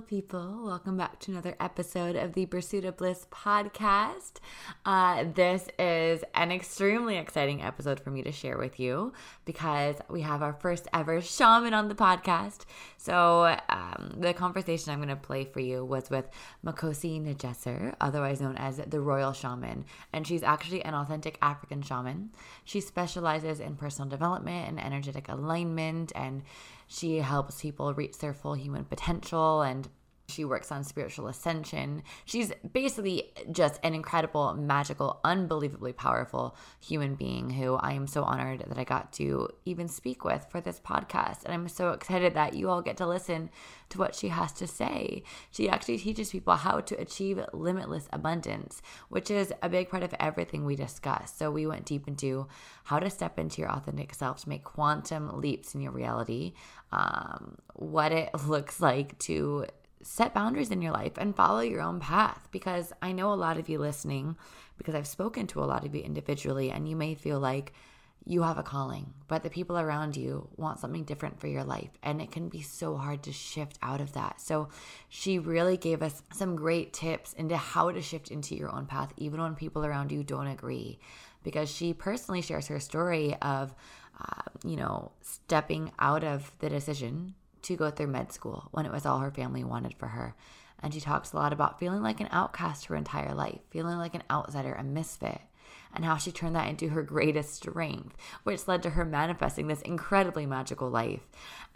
People. Welcome back to another episode of the Pursuit of Bliss podcast. Uh, this is an extremely exciting episode for me to share with you because we have our first ever shaman on the podcast. So, um, the conversation I'm going to play for you was with Makosi Nejeser, otherwise known as the Royal Shaman. And she's actually an authentic African shaman. She specializes in personal development and energetic alignment and she helps people reach their full human potential and she works on spiritual ascension. She's basically just an incredible, magical, unbelievably powerful human being who I am so honored that I got to even speak with for this podcast. And I'm so excited that you all get to listen to what she has to say. She actually teaches people how to achieve limitless abundance, which is a big part of everything we discuss. So we went deep into how to step into your authentic self to make quantum leaps in your reality, um, what it looks like to set boundaries in your life and follow your own path because I know a lot of you listening because I've spoken to a lot of you individually and you may feel like you have a calling, but the people around you want something different for your life. And it can be so hard to shift out of that. So, she really gave us some great tips into how to shift into your own path, even when people around you don't agree. Because she personally shares her story of, uh, you know, stepping out of the decision to go through med school when it was all her family wanted for her. And she talks a lot about feeling like an outcast her entire life, feeling like an outsider, a misfit, and how she turned that into her greatest strength, which led to her manifesting this incredibly magical life.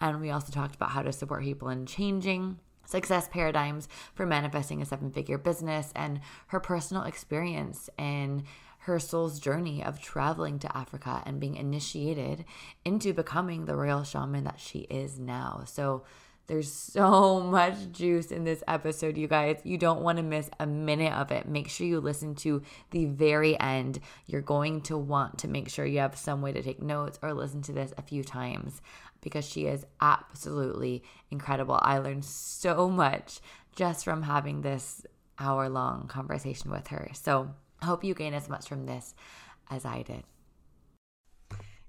And we also talked about how to support people in changing success paradigms for manifesting a seven figure business and her personal experience in her soul's journey of traveling to Africa and being initiated into becoming the royal shaman that she is now. So there's so much juice in this episode, you guys. You don't want to miss a minute of it. Make sure you listen to the very end. You're going to want to make sure you have some way to take notes or listen to this a few times because she is absolutely incredible. I learned so much just from having this hour long conversation with her. So, I hope you gain as much from this as I did.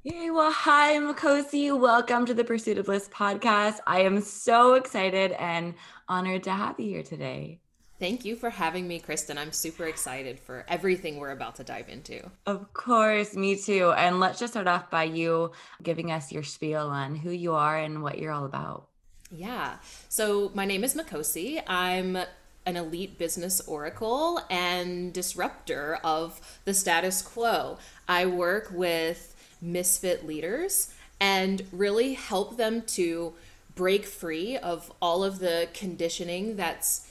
Yay, well, hi, Makosi. Welcome to the Pursuit of Bliss podcast. I am so excited and honored to have you here today. Thank you for having me, Kristen. I'm super excited for everything we're about to dive into. Of course, me too. And let's just start off by you giving us your spiel on who you are and what you're all about. Yeah. So, my name is Makosi. I'm an elite business oracle and disruptor of the status quo. I work with misfit leaders and really help them to break free of all of the conditioning that's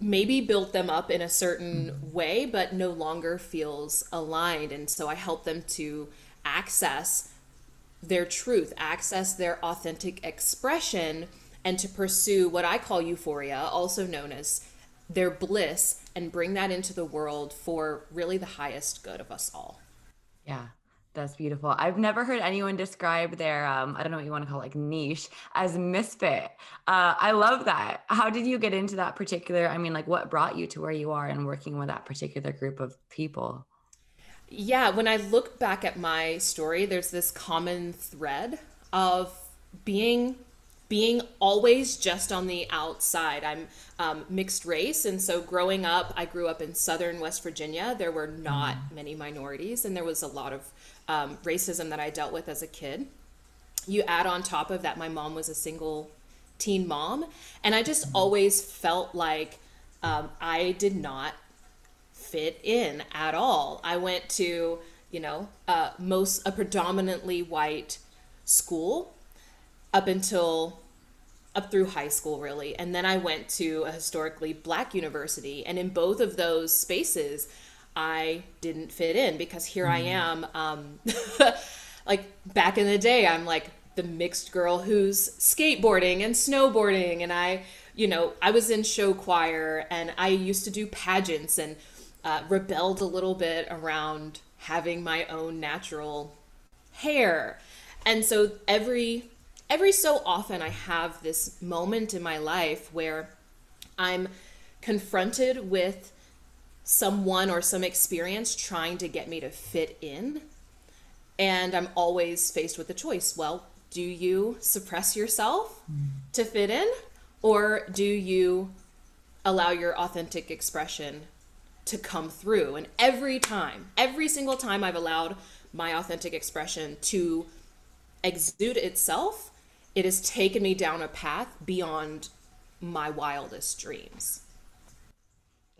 maybe built them up in a certain way but no longer feels aligned and so I help them to access their truth, access their authentic expression and to pursue what I call euphoria, also known as their bliss and bring that into the world for really the highest good of us all. Yeah. That's beautiful. I've never heard anyone describe their, um, I don't know what you want to call it, like niche as misfit. Uh, I love that. How did you get into that particular? I mean, like, what brought you to where you are and working with that particular group of people? Yeah, when I look back at my story, there's this common thread of being being always just on the outside. I'm um, mixed race, and so growing up, I grew up in southern West Virginia. There were not mm. many minorities, and there was a lot of um, racism that I dealt with as a kid. You add on top of that, my mom was a single teen mom, and I just mm. always felt like um, I did not fit in at all. I went to you know, uh, most a predominantly white school up until up through high school really and then i went to a historically black university and in both of those spaces i didn't fit in because here mm. i am um, like back in the day i'm like the mixed girl who's skateboarding and snowboarding and i you know i was in show choir and i used to do pageants and uh, rebelled a little bit around having my own natural hair and so every every so often I have this moment in my life where I'm confronted with someone or some experience trying to get me to fit in. And I'm always faced with a choice. Well, do you suppress yourself mm. to fit in? Or do you allow your authentic expression to come through? And every time, every single time I've allowed my authentic expression to exude itself, it has taken me down a path beyond my wildest dreams.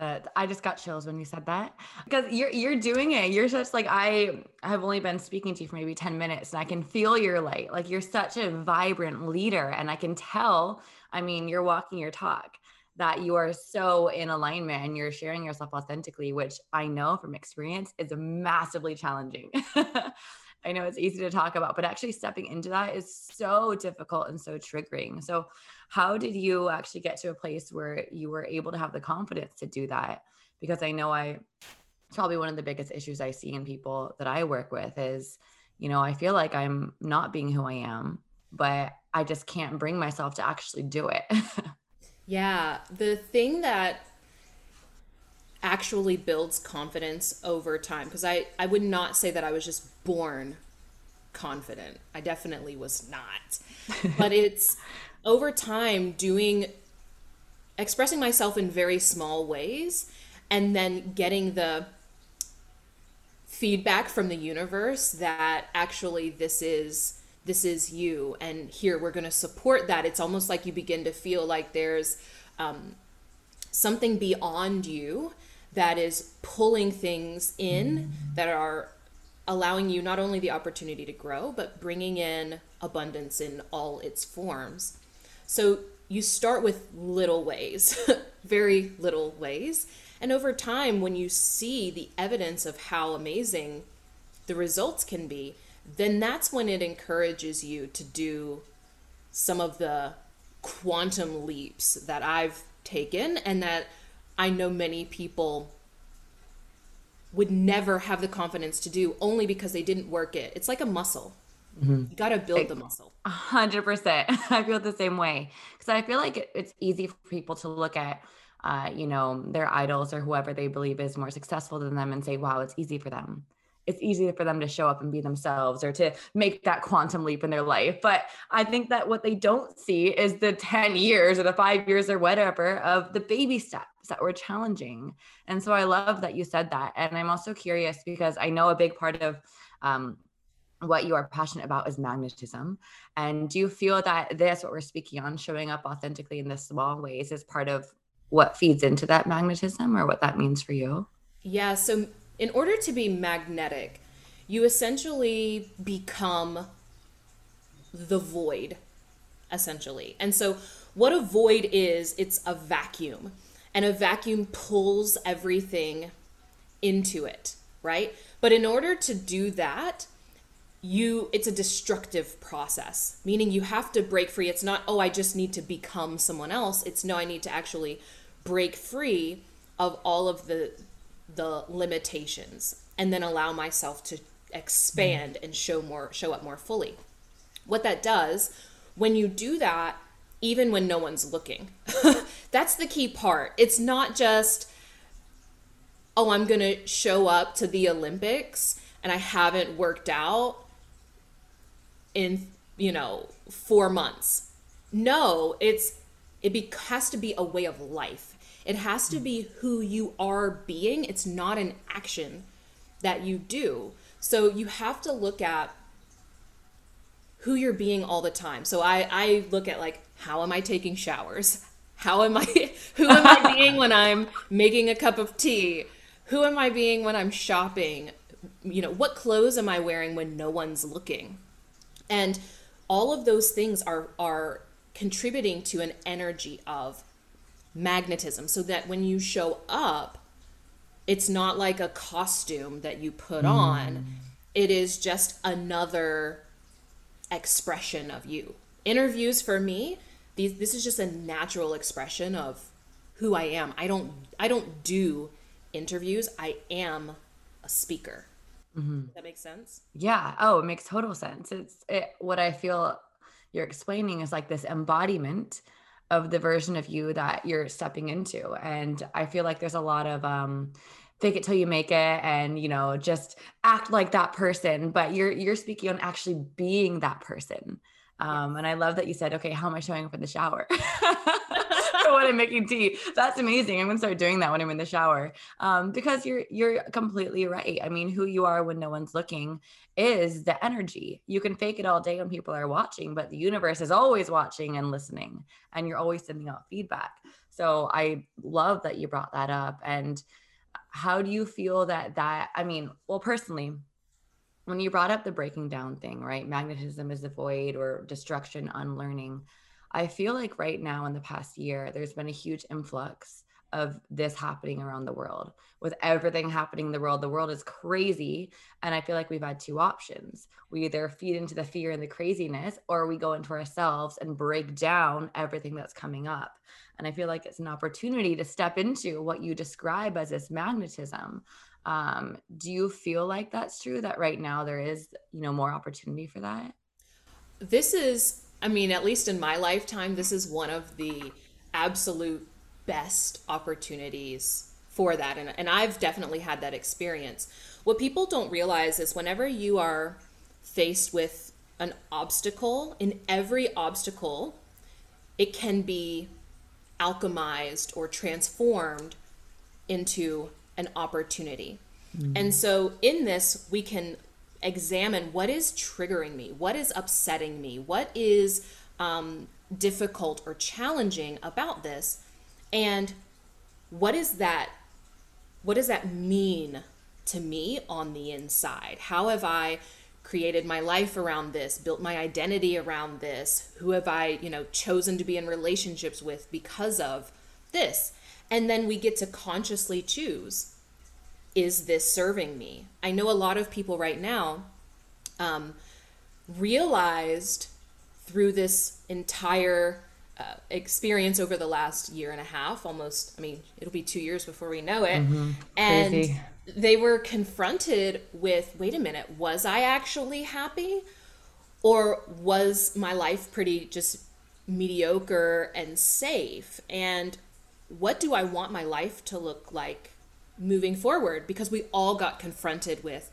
Uh, I just got chills when you said that because you're you're doing it. You're such like I have only been speaking to you for maybe 10 minutes and I can feel your light. Like you're such a vibrant leader and I can tell, I mean, you're walking your talk that you are so in alignment and you're sharing yourself authentically, which I know from experience is massively challenging. I know it's easy to talk about, but actually stepping into that is so difficult and so triggering. So, how did you actually get to a place where you were able to have the confidence to do that? Because I know I, it's probably one of the biggest issues I see in people that I work with is, you know, I feel like I'm not being who I am, but I just can't bring myself to actually do it. yeah. The thing that actually builds confidence over time because I, I would not say that I was just born confident. I definitely was not. but it's over time doing expressing myself in very small ways and then getting the feedback from the universe that actually this is this is you and here we're going to support that it's almost like you begin to feel like there's um, something beyond you that is pulling things in that are allowing you not only the opportunity to grow, but bringing in abundance in all its forms. So you start with little ways, very little ways. And over time, when you see the evidence of how amazing the results can be, then that's when it encourages you to do some of the quantum leaps that I've taken and that I know many people would never have the confidence to do only because they didn't work it. It's like a muscle. Mm-hmm. You got to build the muscle. A hundred percent. I feel the same way because I feel like it's easy for people to look at, uh, you know, their idols or whoever they believe is more successful than them and say, wow, it's easy for them it's easy for them to show up and be themselves or to make that quantum leap in their life. But I think that what they don't see is the 10 years or the five years or whatever of the baby steps that were challenging. And so I love that you said that. And I'm also curious because I know a big part of um, what you are passionate about is magnetism. And do you feel that this, what we're speaking on, showing up authentically in the small ways, is part of what feeds into that magnetism or what that means for you? Yeah. So in order to be magnetic, you essentially become the void, essentially. And so, what a void is, it's a vacuum, and a vacuum pulls everything into it, right? But in order to do that, you it's a destructive process meaning you have to break free it's not oh i just need to become someone else it's no i need to actually break free of all of the the limitations and then allow myself to expand and show more show up more fully. What that does when you do that even when no one's looking that's the key part. It's not just oh i'm going to show up to the olympics and i haven't worked out in you know 4 months. No it's it be, has to be a way of life it has to be who you are being. It's not an action that you do. So you have to look at who you're being all the time. So I, I look at like, how am I taking showers? How am I, who am I being when I'm making a cup of tea? Who am I being when I'm shopping? you know, what clothes am I wearing when no one's looking? And all of those things are are contributing to an energy of magnetism so that when you show up it's not like a costume that you put mm. on. It is just another expression of you. Interviews for me these this is just a natural expression of who i am. I don't i don't do interviews. I am a speaker. Mm-hmm. that makes sense? Yeah. Oh it makes total sense. It's it, what i feel you're explaining is like this embodiment of the version of you that you're stepping into. And i feel like there's a lot of um fake it till you make it and you know just act like that person but you're you're speaking on actually being that person. Um, and I love that you said, okay, how am I showing up in the shower? when I'm making tea. That's amazing. I'm gonna start doing that when I'm in the shower. Um, because you're you're completely right. I mean, who you are when no one's looking is the energy. You can fake it all day when people are watching, but the universe is always watching and listening, and you're always sending out feedback. So I love that you brought that up. And how do you feel that that? I mean, well, personally, when you brought up the breaking down thing, right? Magnetism is the void or destruction, unlearning. I feel like right now in the past year, there's been a huge influx of this happening around the world. With everything happening in the world, the world is crazy. And I feel like we've had two options. We either feed into the fear and the craziness, or we go into ourselves and break down everything that's coming up. And I feel like it's an opportunity to step into what you describe as this magnetism um, do you feel like that's true that right now there is, you know, more opportunity for that? This is, I mean, at least in my lifetime, this is one of the absolute best opportunities for that. And, and I've definitely had that experience. What people don't realize is whenever you are faced with an obstacle, in every obstacle, it can be alchemized or transformed into an opportunity. Mm. And so in this, we can examine what is triggering me, what is upsetting me, what is um, difficult or challenging about this, and what is that? What does that mean to me on the inside? How have I created my life around this, built my identity around this? Who have I, you know, chosen to be in relationships with because of this? And then we get to consciously choose is this serving me? I know a lot of people right now um, realized through this entire uh, experience over the last year and a half, almost, I mean, it'll be two years before we know it. Mm-hmm. And they were confronted with wait a minute, was I actually happy? Or was my life pretty just mediocre and safe? And what do I want my life to look like moving forward? Because we all got confronted with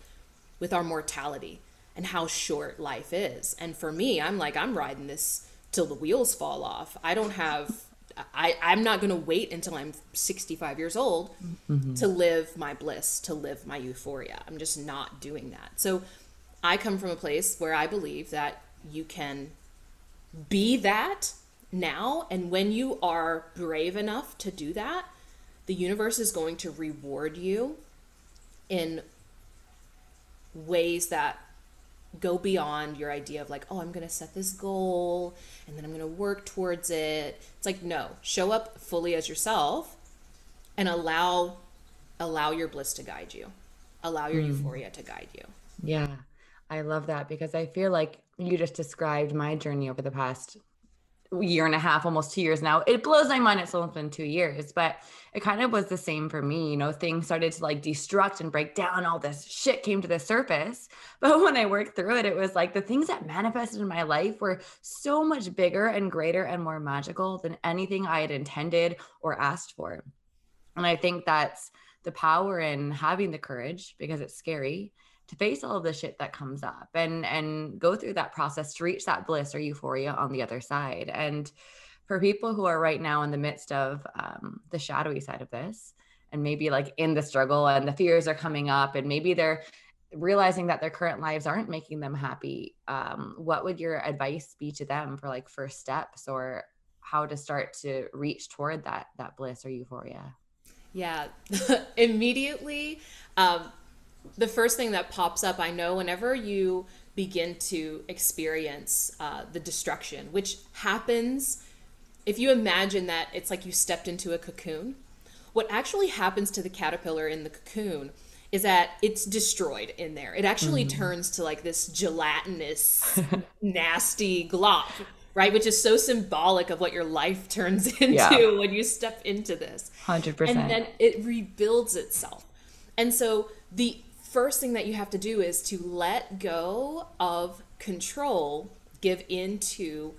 with our mortality and how short life is. And for me, I'm like I'm riding this till the wheels fall off. I don't have I, I'm not going to wait until I'm 65 years old mm-hmm. to live my bliss, to live my euphoria. I'm just not doing that. So I come from a place where I believe that you can be that now. And when you are brave enough to do that, the universe is going to reward you in ways that go beyond your idea of like, oh, I'm going to set this goal and then I'm going to work towards it. It's like, no, show up fully as yourself and allow allow your bliss to guide you. Allow your mm. euphoria to guide you. Yeah. I love that because I feel like you just described my journey over the past year and a half, almost two years now. It blows my mind it's only been two years, but it kind of was the same for me. You know, things started to like destruct and break down. All this shit came to the surface. But when I worked through it, it was like the things that manifested in my life were so much bigger and greater and more magical than anything I had intended or asked for. And I think that's the power in having the courage because it's scary to face all of the shit that comes up and and go through that process to reach that bliss or euphoria on the other side. And for people who are right now in the midst of um, the shadowy side of this and maybe like in the struggle and the fears are coming up and maybe they're realizing that their current lives aren't making them happy um, what would your advice be to them for like first steps or how to start to reach toward that that bliss or euphoria? Yeah. Immediately um, the first thing that pops up, I know whenever you begin to experience uh, the destruction, which happens if you imagine that it's like you stepped into a cocoon, what actually happens to the caterpillar in the cocoon is that it's destroyed in there. It actually mm. turns to like this gelatinous, nasty glop, right? Which is so symbolic of what your life turns into yeah. when you step into this. 100%. And then it rebuilds itself. And so the first thing that you have to do is to let go of control, give into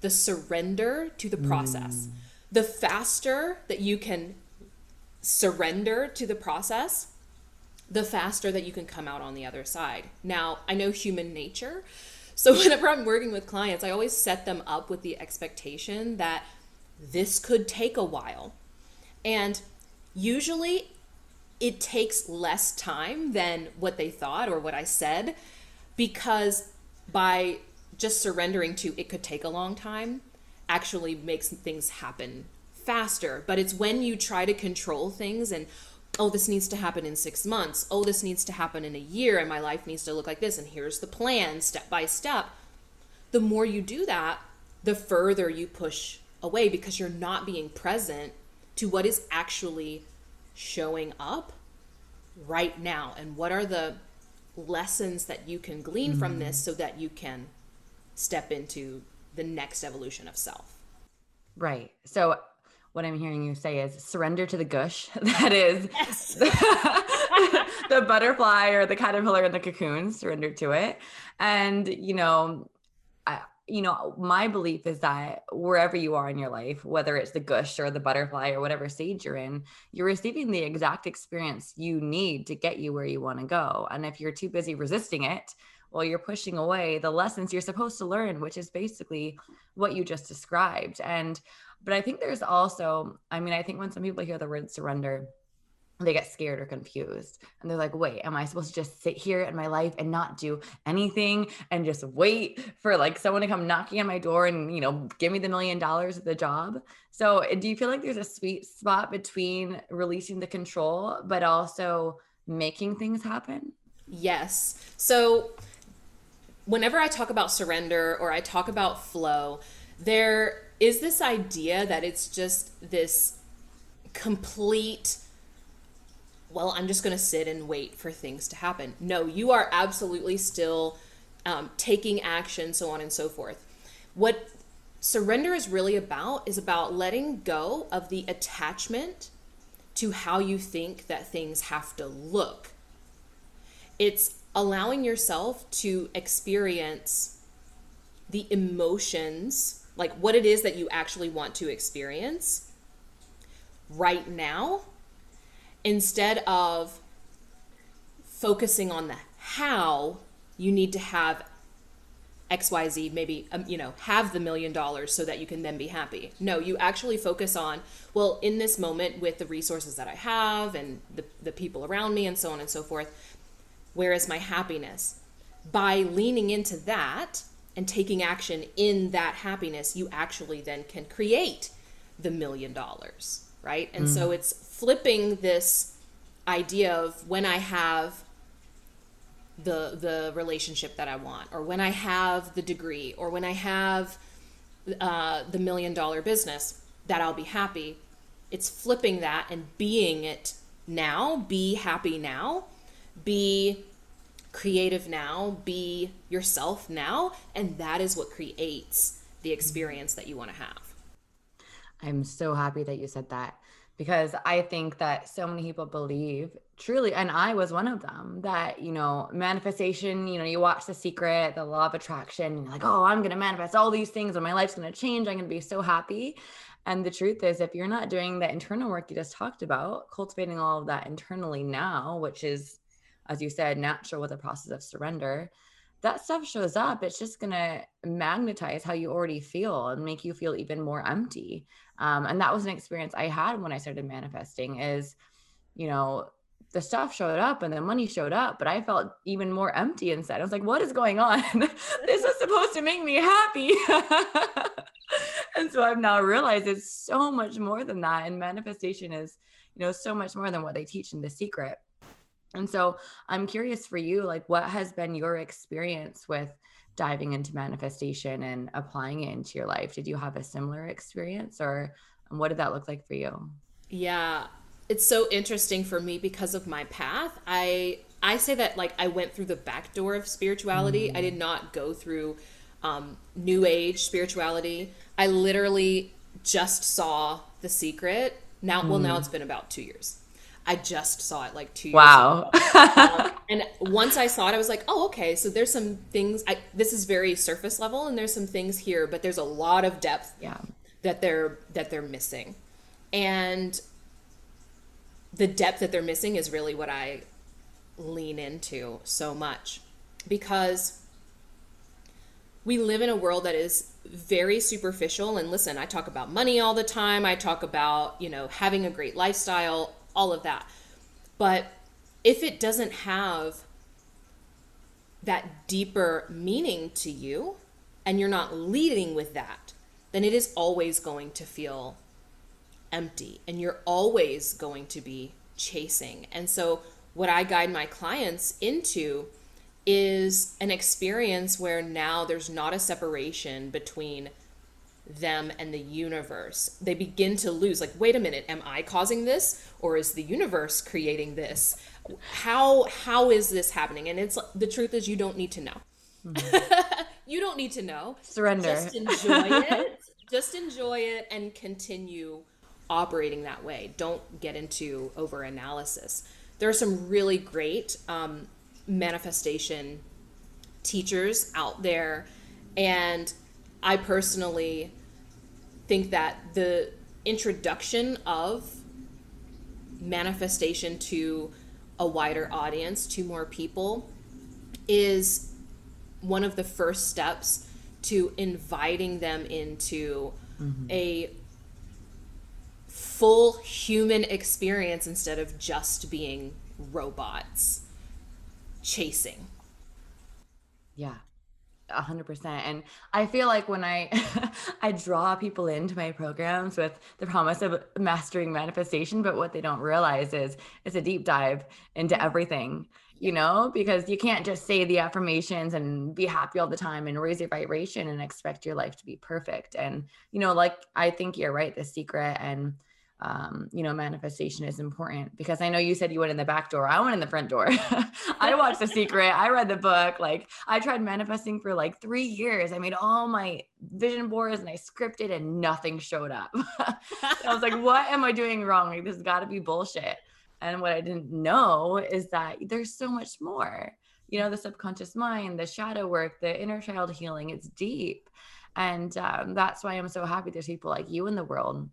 the surrender to the process. Mm. The faster that you can surrender to the process, the faster that you can come out on the other side. Now, I know human nature. So, whenever I'm working with clients, I always set them up with the expectation that this could take a while. And usually it takes less time than what they thought or what I said because by just surrendering to it could take a long time actually makes things happen faster. But it's when you try to control things and, oh, this needs to happen in six months. Oh, this needs to happen in a year and my life needs to look like this. And here's the plan step by step. The more you do that, the further you push away because you're not being present to what is actually showing up right now and what are the lessons that you can glean mm. from this mm. so that you can step into the next evolution of self right so what i'm hearing you say is surrender to the gush that is yes. the butterfly or the caterpillar in the cocoon surrender to it and you know you know, my belief is that wherever you are in your life, whether it's the gush or the butterfly or whatever stage you're in, you're receiving the exact experience you need to get you where you want to go. And if you're too busy resisting it, well, you're pushing away the lessons you're supposed to learn, which is basically what you just described. And, but I think there's also, I mean, I think when some people hear the word surrender, they get scared or confused and they're like wait am i supposed to just sit here in my life and not do anything and just wait for like someone to come knocking on my door and you know give me the million dollars of the job? So do you feel like there's a sweet spot between releasing the control but also making things happen? Yes. So whenever i talk about surrender or i talk about flow there is this idea that it's just this complete well, I'm just going to sit and wait for things to happen. No, you are absolutely still um, taking action, so on and so forth. What surrender is really about is about letting go of the attachment to how you think that things have to look. It's allowing yourself to experience the emotions, like what it is that you actually want to experience right now instead of focusing on the how, you need to have XYZ, maybe, um, you know, have the million dollars so that you can then be happy. No, you actually focus on, well, in this moment with the resources that I have and the, the people around me and so on and so forth, where is my happiness? By leaning into that and taking action in that happiness, you actually then can create the million dollars, right? And mm. so it's flipping this idea of when I have the the relationship that I want, or when I have the degree, or when I have uh, the million dollar business, that I'll be happy. It's flipping that and being it now. Be happy now. Be creative now. Be yourself now, and that is what creates the experience that you want to have. I'm so happy that you said that because I think that so many people believe truly, and I was one of them, that, you know, manifestation, you know, you watch The Secret, the law of attraction, and you're like, oh, I'm going to manifest all these things and my life's going to change. I'm going to be so happy. And the truth is, if you're not doing the internal work you just talked about, cultivating all of that internally now, which is, as you said, natural with the process of surrender, that stuff shows up, it's just going to magnetize how you already feel and make you feel even more empty. Um, and that was an experience I had when I started manifesting is, you know, the stuff showed up and the money showed up, but I felt even more empty inside. I was like, what is going on? this is supposed to make me happy. and so I've now realized it's so much more than that. And manifestation is, you know, so much more than what they teach in The Secret. And so I'm curious for you, like, what has been your experience with diving into manifestation and applying it into your life? Did you have a similar experience or what did that look like for you? Yeah, it's so interesting for me because of my path. I I say that like I went through the back door of spirituality. Mm. I did not go through um, new age spirituality. I literally just saw The Secret. Now, mm. well, now mm. it's been about two years. I just saw it like two years wow. um, and once I saw it, I was like, oh, okay. So there's some things. I, this is very surface level, and there's some things here, but there's a lot of depth. Yeah. That they're that they're missing, and the depth that they're missing is really what I lean into so much because we live in a world that is very superficial and listen i talk about money all the time i talk about you know having a great lifestyle all of that. But if it doesn't have that deeper meaning to you and you're not leading with that then it is always going to feel empty and you're always going to be chasing. And so what i guide my clients into is an experience where now there's not a separation between them and the universe. They begin to lose like wait a minute, am I causing this or is the universe creating this? How how is this happening? And it's the truth is you don't need to know. Mm-hmm. you don't need to know. Surrender. Just enjoy it. Just enjoy it and continue operating that way. Don't get into over analysis. There are some really great um, manifestation teachers out there. And I personally think that the introduction of manifestation to a wider audience, to more people, is one of the first steps to inviting them into mm-hmm. a full human experience instead of just being robots chasing. Yeah. A hundred percent. And I feel like when I I draw people into my programs with the promise of mastering manifestation, but what they don't realize is it's a deep dive into everything, you know, because you can't just say the affirmations and be happy all the time and raise your vibration and expect your life to be perfect. And, you know, like I think you're right, the secret and um, you know, manifestation is important because I know you said you went in the back door. I went in the front door. I watched The Secret. I read the book. Like I tried manifesting for like three years. I made all my vision boards and I scripted and nothing showed up. I was like, what am I doing wrong? Like this has got to be bullshit. And what I didn't know is that there's so much more. You know, the subconscious mind, the shadow work, the inner child healing, it's deep. And um, that's why I'm so happy there's people like you in the world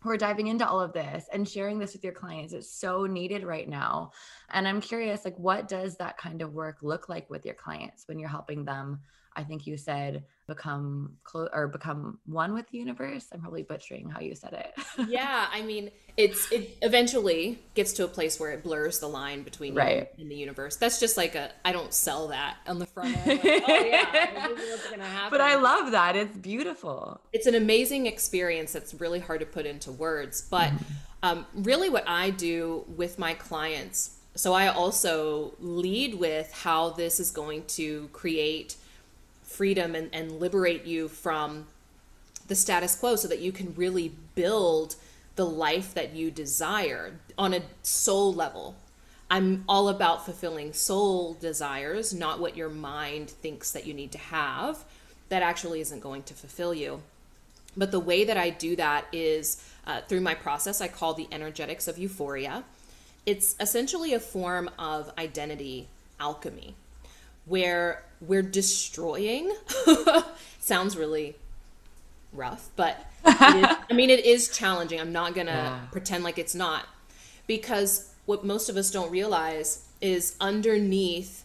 who are diving into all of this and sharing this with your clients it's so needed right now. And i'm curious like what does that kind of work look like with your clients when you're helping them? I think you said become close or become one with the universe i'm probably butchering how you said it. Yeah i mean it's it eventually gets to a place where it blurs the line between right. you and the universe. That's just like a i don't sell that on the front end. Like, oh yeah but i love that it's beautiful. It's an amazing experience that's really hard to put into words but mm-hmm. um, really what i do with my clients so i also lead with how this is going to create freedom and, and liberate you from the status quo so that you can really build the life that you desire on a soul level. I'm all about fulfilling soul desires, not what your mind thinks that you need to have. That actually isn't going to fulfill you. But the way that I do that is uh, through my process I call the energetics of euphoria. It's essentially a form of identity alchemy where we're destroying. Sounds really rough but i mean it is challenging. I'm not gonna yeah. pretend like it's not. Because what most of us don't realize is underneath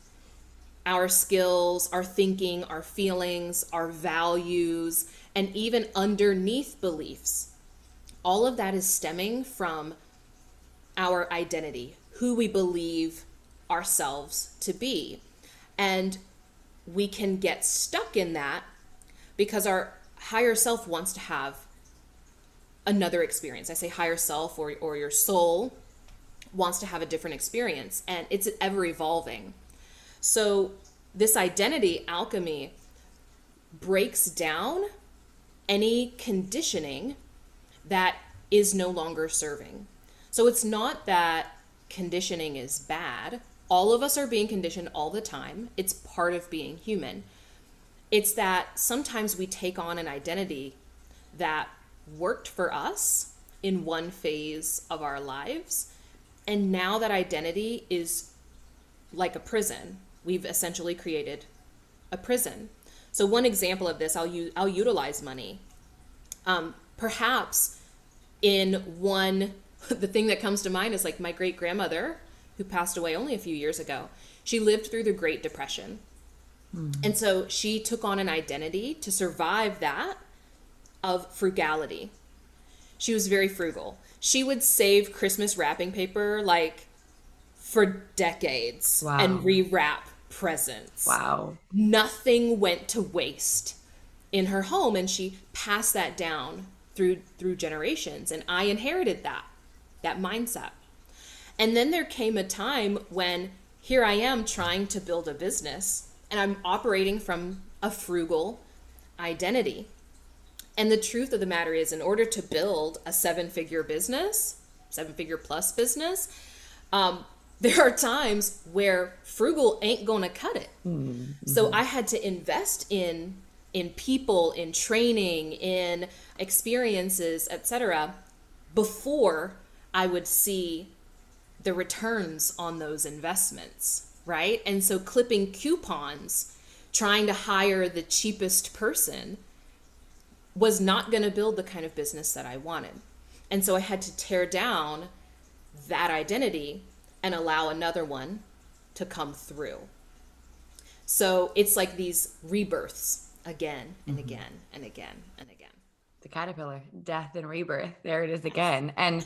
our skills our thinking our feelings our values and even underneath beliefs all of that is stemming from our identity who we believe ourselves to be. And we can get stuck in that because our higher self wants to have another experience. I say higher self or, or your soul wants to have a different experience and it's ever evolving. So, this identity alchemy breaks down any conditioning that is no longer serving. So, it's not that conditioning is bad. All of us are being conditioned all the time, it's part of being human. It's that sometimes we take on an identity that worked for us in one phase of our lives. And now that identity is like a prison. We've essentially created a prison. So one example of this, I'll use, I'll utilize money. Um, perhaps in one, the thing that comes to mind is like my great grandmother, who passed away only a few years ago. She lived through the Great Depression. Mm. And so she took on an identity to survive that of frugality. She was very frugal. She would save Christmas wrapping paper like for decades wow. and rewrap presents. Wow. Nothing went to waste in her home and she passed that down through through generations and I inherited that that mindset. And then there came a time when here I am trying to build a business and I'm operating from a frugal identity. And the truth of the matter is, in order to build a seven figure business, seven figure plus business, um, there are times where frugal ain't gonna cut it. Mm-hmm. So I had to invest in in people, in training, in experiences, etc., before I would see the returns on those investments, right? And so clipping coupons, trying to hire the cheapest person was not going to build the kind of business that I wanted. And so I had to tear down that identity and allow another one to come through. So it's like these rebirths again and mm-hmm. again and again and again. The caterpillar, death and rebirth. There it is again. And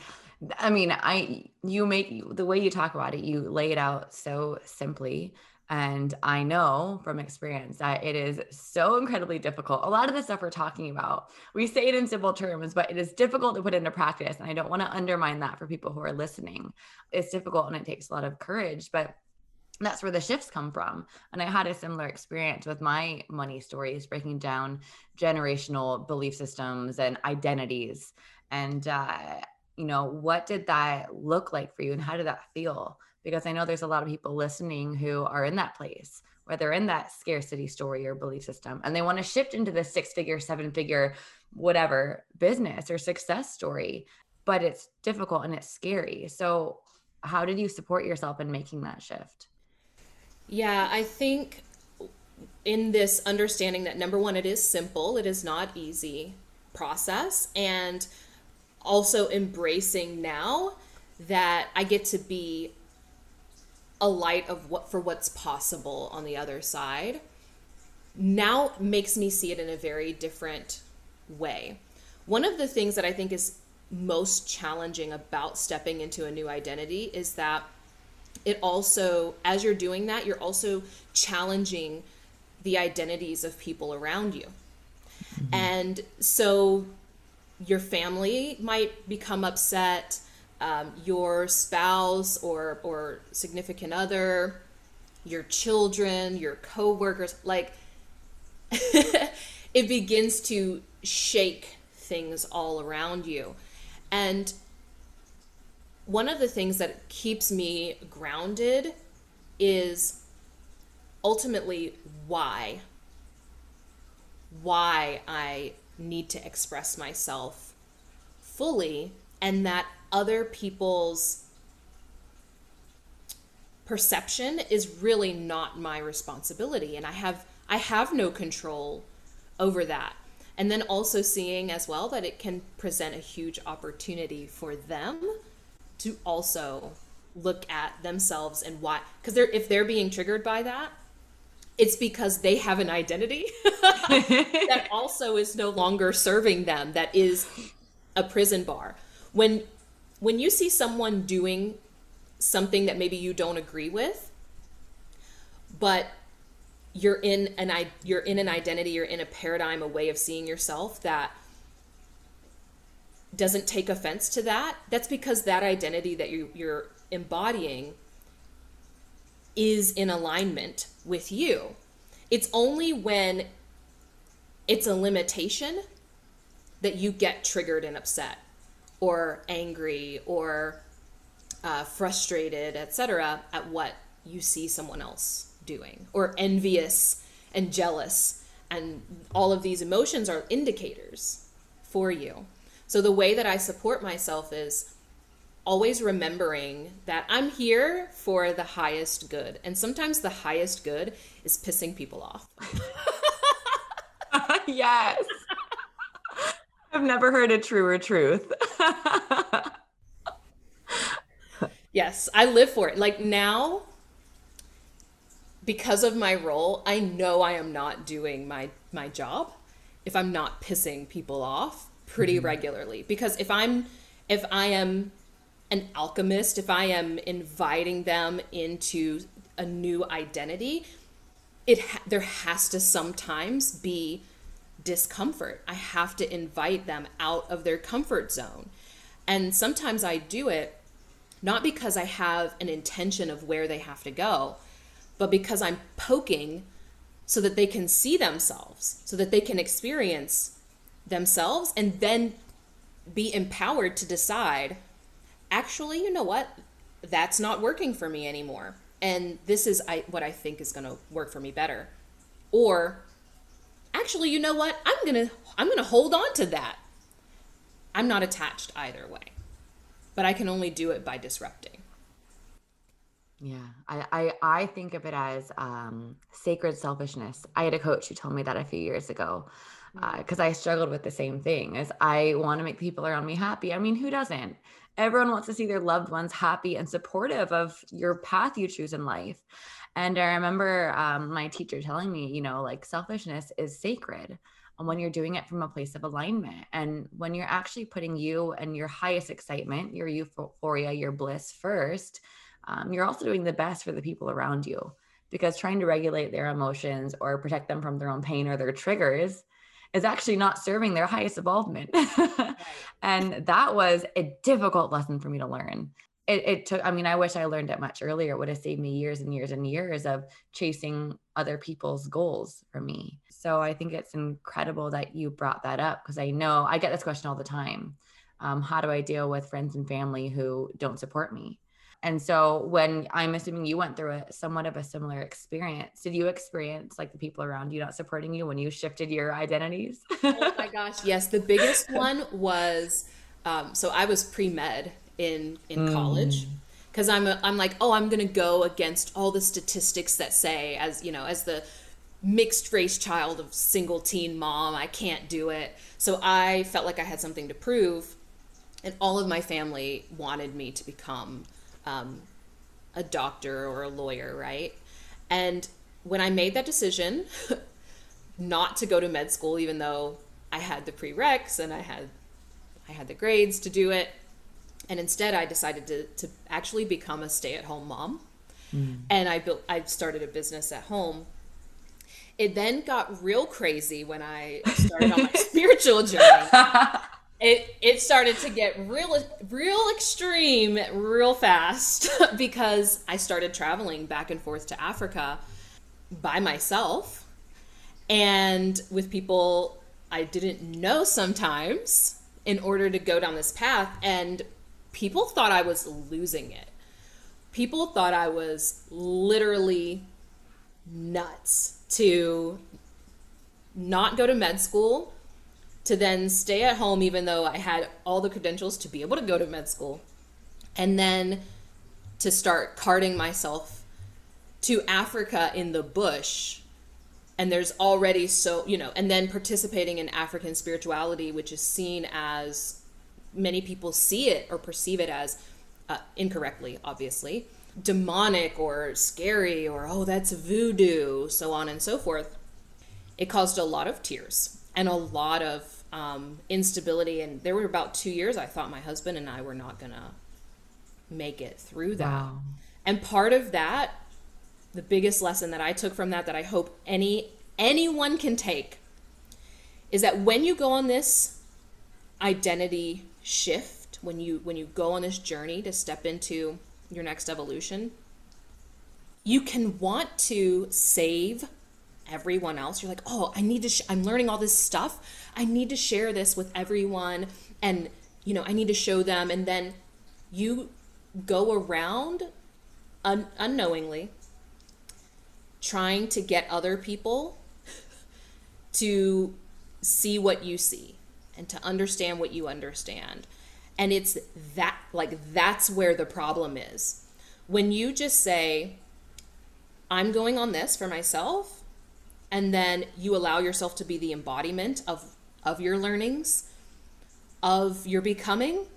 I mean, I you make the way you talk about it, you lay it out so simply and I know from experience that it is so incredibly difficult. A lot of the stuff we're talking about, we say it in simple terms, but it is difficult to put into practice. And I don't want to undermine that for people who are listening. It's difficult and it takes a lot of courage, but that's where the shifts come from. And I had a similar experience with my money stories, breaking down generational belief systems and identities. And, uh, you know, what did that look like for you and how did that feel? because I know there's a lot of people listening who are in that place where they're in that scarcity story or belief system and they want to shift into the six figure, seven figure, whatever business or success story, but it's difficult and it's scary. So, how did you support yourself in making that shift? Yeah, I think in this understanding that number one, it is simple, it is not easy process, and also embracing now that I get to be a light of what for what's possible on the other side now makes me see it in a very different way. One of the things that I think is most challenging about stepping into a new identity is that it also as you're doing that you're also challenging the identities of people around you. Mm-hmm. And so your family might become upset um, your spouse or or significant other, your children, your coworkers, like it begins to shake things all around you. And one of the things that keeps me grounded is ultimately why why I need to express myself fully and that other people's perception is really not my responsibility and I have I have no control over that. And then also seeing as well that it can present a huge opportunity for them to also look at themselves and why because they're if they're being triggered by that it's because they have an identity that also is no longer serving them that is a prison bar. When when you see someone doing something that maybe you don't agree with, but you're in an you're in an identity, you're in a paradigm, a way of seeing yourself that doesn't take offense to that, that's because that identity that you, you're embodying is in alignment with you. It's only when it's a limitation that you get triggered and upset or angry or uh, frustrated, etc., at what you see someone else doing, or envious and jealous. And all of these emotions are indicators for you. So the way that I support myself is always remembering that I'm here for the highest good. And sometimes the highest good is pissing people off. yes. I've never heard a truer truth. yes, I live for it. Like now, because of my role, I know I am not doing my my job if I'm not pissing people off pretty mm-hmm. regularly. Because if I'm if I am an alchemist, if I am inviting them into a new identity, it ha- there has to sometimes be discomfort. I have to invite them out of their comfort zone. And sometimes I do it not because I have an intention of where they have to go, but because I'm poking so that they can see themselves, so that they can experience themselves and then be empowered to decide actually, you know what? That's not working for me anymore. And this is I, what I think is going to work for me better. Or actually, you know what? I'm going to I'm going to hold on to that. I'm not attached either way. But I can only do it by disrupting. Yeah, I, I, I think of it as um, sacred selfishness. I had a coach who told me that a few years ago because uh, I struggled with the same thing. As I want to make people around me happy. I mean, who doesn't? Everyone wants to see their loved ones happy and supportive of your path you choose in life. And I remember um, my teacher telling me, you know, like selfishness is sacred when you're doing it from a place of alignment and when you're actually putting you and your highest excitement, your euphoria, your bliss first, um, you're also doing the best for the people around you because trying to regulate their emotions or protect them from their own pain or their triggers is actually not serving their highest involvement. and that was a difficult lesson for me to learn. It, it, took, I mean, I wish I learned it much earlier. It would have saved me years and years and years of chasing other people's goals for me. So I think it's incredible that you brought that up because I know I get this question all the time. Um, how do I deal with friends and family who don't support me? And so when I'm assuming you went through a somewhat of a similar experience, did you experience like the people around you not supporting you when you shifted your identities? oh my gosh, yes. The biggest one was um, so I was pre med in in mm. college because I'm a, I'm like oh I'm gonna go against all the statistics that say as you know as the mixed race child of single teen mom I can't do it so I felt like I had something to prove and all of my family wanted me to become um, a doctor or a lawyer, right? And when I made that decision not to go to med school, even though I had the prereqs and I had I had the grades to do it, and instead I decided to to actually become a stay at home mom, mm. and I built I started a business at home. It then got real crazy when I started on my spiritual journey. It it started to get real real extreme real fast because I started traveling back and forth to Africa by myself and with people I didn't know sometimes in order to go down this path and people thought I was losing it. People thought I was literally nuts to not go to med school to then stay at home, even though I had all the credentials to be able to go to med school, and then to start carting myself to Africa in the bush. And there's already so, you know, and then participating in African spirituality, which is seen as many people see it or perceive it as uh, incorrectly, obviously, demonic or scary or, oh, that's voodoo, so on and so forth. It caused a lot of tears and a lot of um, instability. And there were about two years I thought my husband and I were not going to make it through that. Wow. And part of that, the biggest lesson that I took from that, that I hope any anyone can take, is that when you go on this identity shift, when you when you go on this journey to step into your next evolution, you can want to save everyone else. You're like, oh, I need to, sh- I'm learning all this stuff. I need to share this with everyone. And, you know, I need to show them. And then you go around un- unknowingly trying to get other people to see what you see and to understand what you understand. And it's that, like, that's where the problem is. When you just say, I'm going on this for myself, and then you allow yourself to be the embodiment of, of your learnings, of your becoming,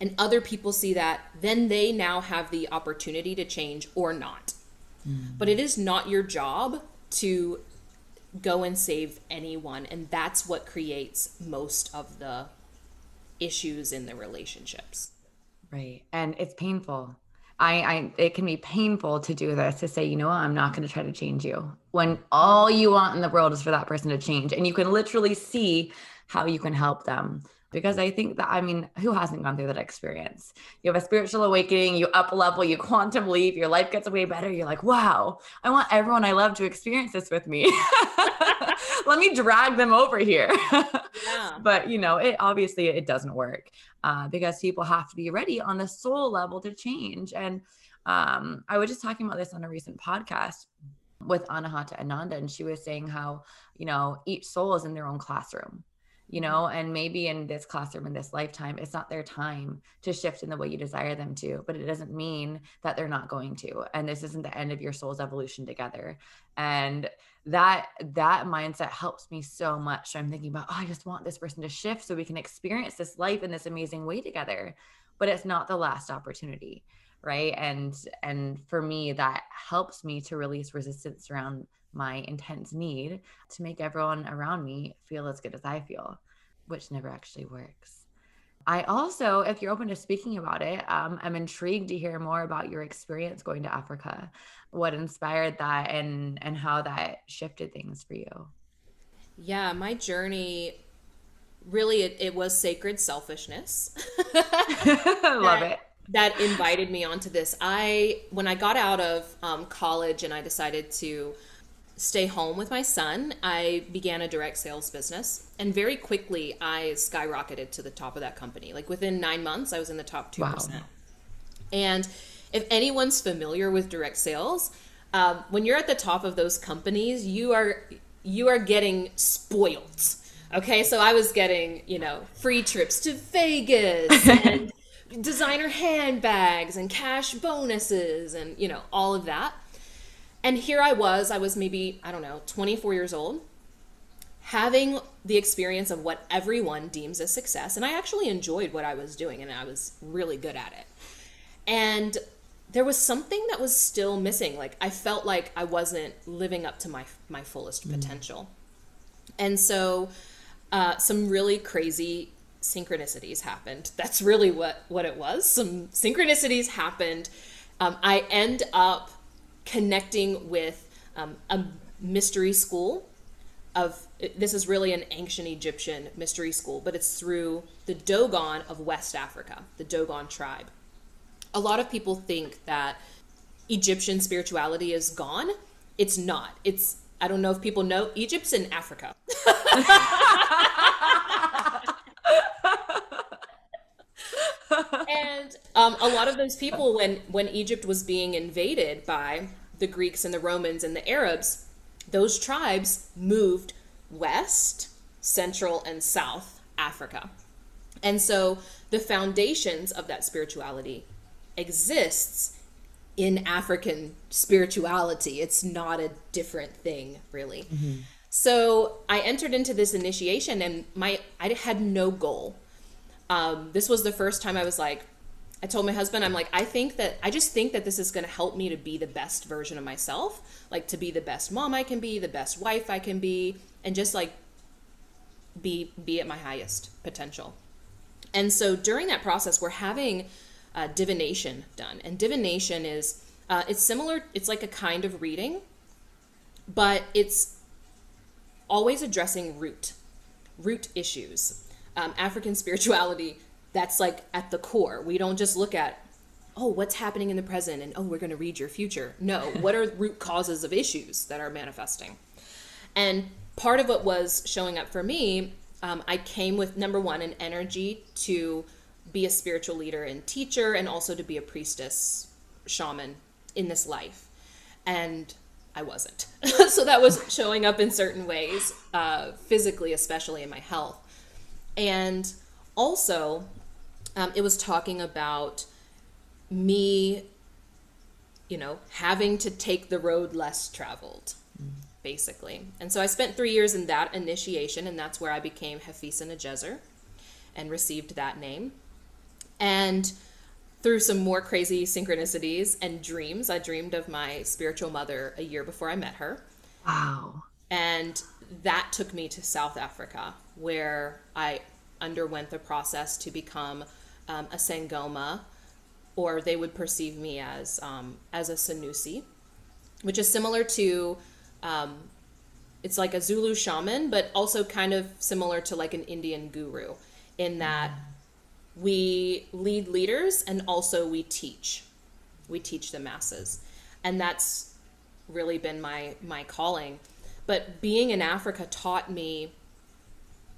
and other people see that, then they now have the opportunity to change or not. Mm. But it is not your job to go and save anyone. And that's what creates most of the issues in the relationships. Right. And it's painful. I, I it can be painful to do this to say, you know what, I'm not going to try to change you when all you want in the world is for that person to change. And you can literally see how you can help them because I think that I mean, who hasn't gone through that experience? You have a spiritual awakening, you up level, you quantum leap, your life gets way better. You're like, wow, I want everyone I love to experience this with me. Let me drag them over here. Yeah. but you know, it obviously it doesn't work uh, because people have to be ready on the soul level to change. And um, I was just talking about this on a recent podcast with Anahata Ananda, and she was saying how you know each soul is in their own classroom you know and maybe in this classroom in this lifetime it's not their time to shift in the way you desire them to but it doesn't mean that they're not going to and this isn't the end of your soul's evolution together. And that that mindset helps me so much. So i'm thinking about oh i just want this person to shift so we can experience this life in this amazing way together but it's not the last opportunity right? And and for me that helps me to release resistance around my intense need to make everyone around me feel as good as I feel, which never actually works. I also, if you're open to speaking about it, um, I'm intrigued to hear more about your experience going to Africa, what inspired that, and and how that shifted things for you. Yeah, my journey really it, it was sacred selfishness. Love it. That invited me onto this. I when I got out of um, college and I decided to stay home with my son, I began a direct sales business. And very quickly, I skyrocketed to the top of that company. Like within nine months, I was in the top 2%. Wow. And if anyone's familiar with direct sales, um, when you're at the top of those companies, you are you are getting spoiled. Okay, so I was getting you know free trips to Vegas and designer handbags and cash bonuses and you know all of that. And here I was, I was maybe, I don't know, 24 years old, having the experience of what everyone deems a success. And I actually enjoyed what I was doing and I was really good at it. And there was something that was still missing. Like I felt like I wasn't living up to my my fullest mm. potential. And so uh, some really crazy synchronicities happened. That's really what what it was. Some synchronicities happened. Um, I end up connecting with um, a mystery school of this is really an ancient Egyptian mystery school, but it's through the Dogon of West Africa, the Dogon tribe. A lot of people think that Egyptian spirituality is gone. It's not. It's I don't know if people know Egypt's in Africa. and um, a lot of those people, when when Egypt was being invaded by the Greeks and the Romans and the Arabs, those tribes moved west, central, and south Africa. And so the foundations of that spirituality exists in African spirituality. It's not a different thing, really. Mm-hmm. So I entered into this initiation, and my I had no goal. Um, this was the first time I was like, I told my husband, I'm like, I think that I just think that this is going to help me to be the best version of myself, like to be the best mom I can be, the best wife I can be, and just like be be at my highest potential. And so during that process, we're having uh, divination done, and divination is uh, it's similar. It's like a kind of reading, but it's always addressing root root issues. Um, African spirituality that's like at the core. We don't just look at oh, what's happening in the present and oh, we're going to read your future. No, what are root causes of issues that are manifesting? And part of what was showing up for me, um, I came with number one, an energy to be a spiritual leader and teacher, and also to be a priestess, shaman in this life. And I wasn't. so that was showing up in certain ways, uh, physically, especially in my health. And also, um, it was talking about me, you know, having to take the road less traveled, mm. basically. And so I spent three years in that initiation, and that's where I became Hafisa Nejeser and received that name. And through some more crazy synchronicities and dreams, I dreamed of my spiritual mother a year before I met her. Wow. And that took me to South Africa, where I underwent the process to become um, a Sangoma, or they would perceive me as um, as a Sanusi, which is similar to, um, it's like a Zulu shaman, but also kind of similar to like an Indian guru, in that we lead leaders and also we teach, we teach the masses, and that's really been my my calling. But being in Africa taught me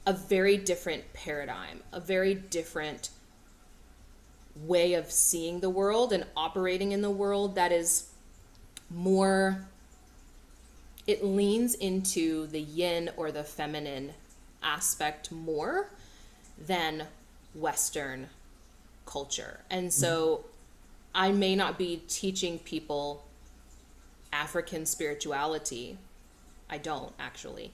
a very different paradigm, a very different way of seeing the world and operating in the world that is more it leans into the yin or the feminine aspect more than western culture. And mm-hmm. so i may not be teaching people african spirituality i don't actually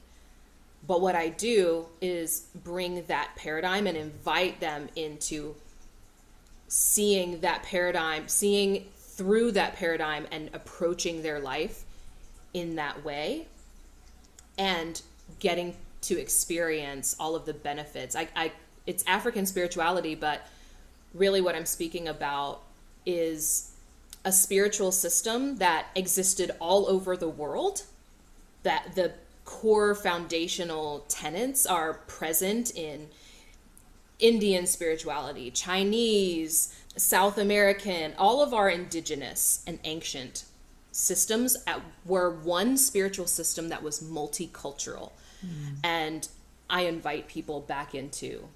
but what i do is bring that paradigm and invite them into seeing that paradigm, seeing through that paradigm and approaching their life in that way and getting to experience all of the benefits. I, I it's African spirituality, but really what I'm speaking about is a spiritual system that existed all over the world that the core foundational tenets are present in Indian spirituality, Chinese, South American, all of our indigenous and ancient systems at, were one spiritual system that was multicultural. Mm. And I invite people back into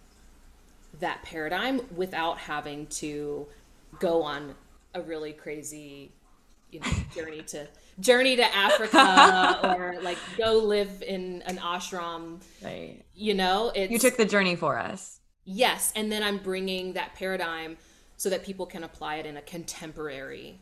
that paradigm without having to go on a really crazy you know journey to journey to Africa or like go live in an ashram. Right. You know, it's You took the journey for us. Yes, and then I'm bringing that paradigm so that people can apply it in a contemporary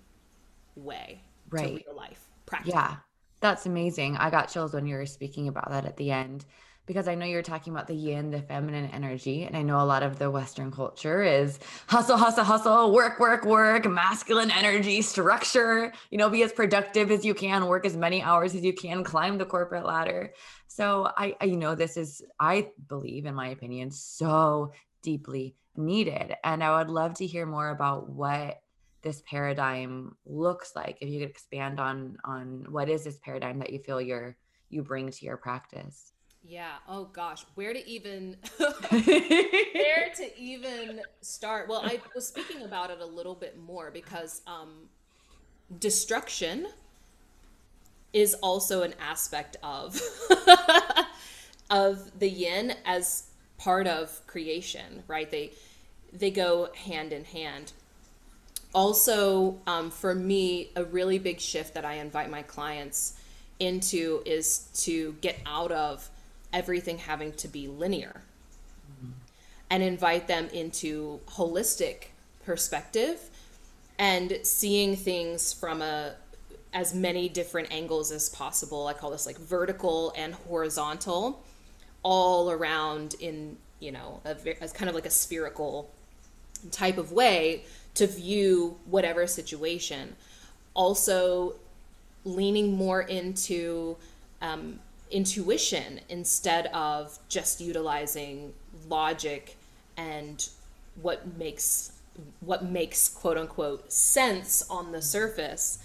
way right. to real life practice. Yeah, that's amazing. I got chills when you were speaking about that at the end because I know you're talking about the yin, the feminine energy. And I know a lot of the Western culture is hustle, hustle, hustle, work, work, work, masculine energy, structure, you know, be as productive as you can, work as many hours as you can, climb the corporate ladder. So I, I you know, this is, I believe, in my opinion, so deeply needed. And I would love to hear more about what this paradigm looks like. If you could expand on on what is this paradigm that you feel you're you bring to your practice. Yeah. Oh gosh, where to even where to even start? Well, I was speaking about it a little bit more because um, destruction is also an aspect of of the yin as part of creation, right? They they go hand in hand. Also, um, for me, a really big shift that I invite my clients into is to get out of everything having to be linear mm-hmm. and invite them into holistic perspective and seeing things from a as many different angles as possible. I call this like vertical and horizontal, all around in you know as kind of like a spherical type of way to view whatever situation. Also, leaning more into um, intuition instead of just utilizing logic and what makes what makes quote unquote sense on the surface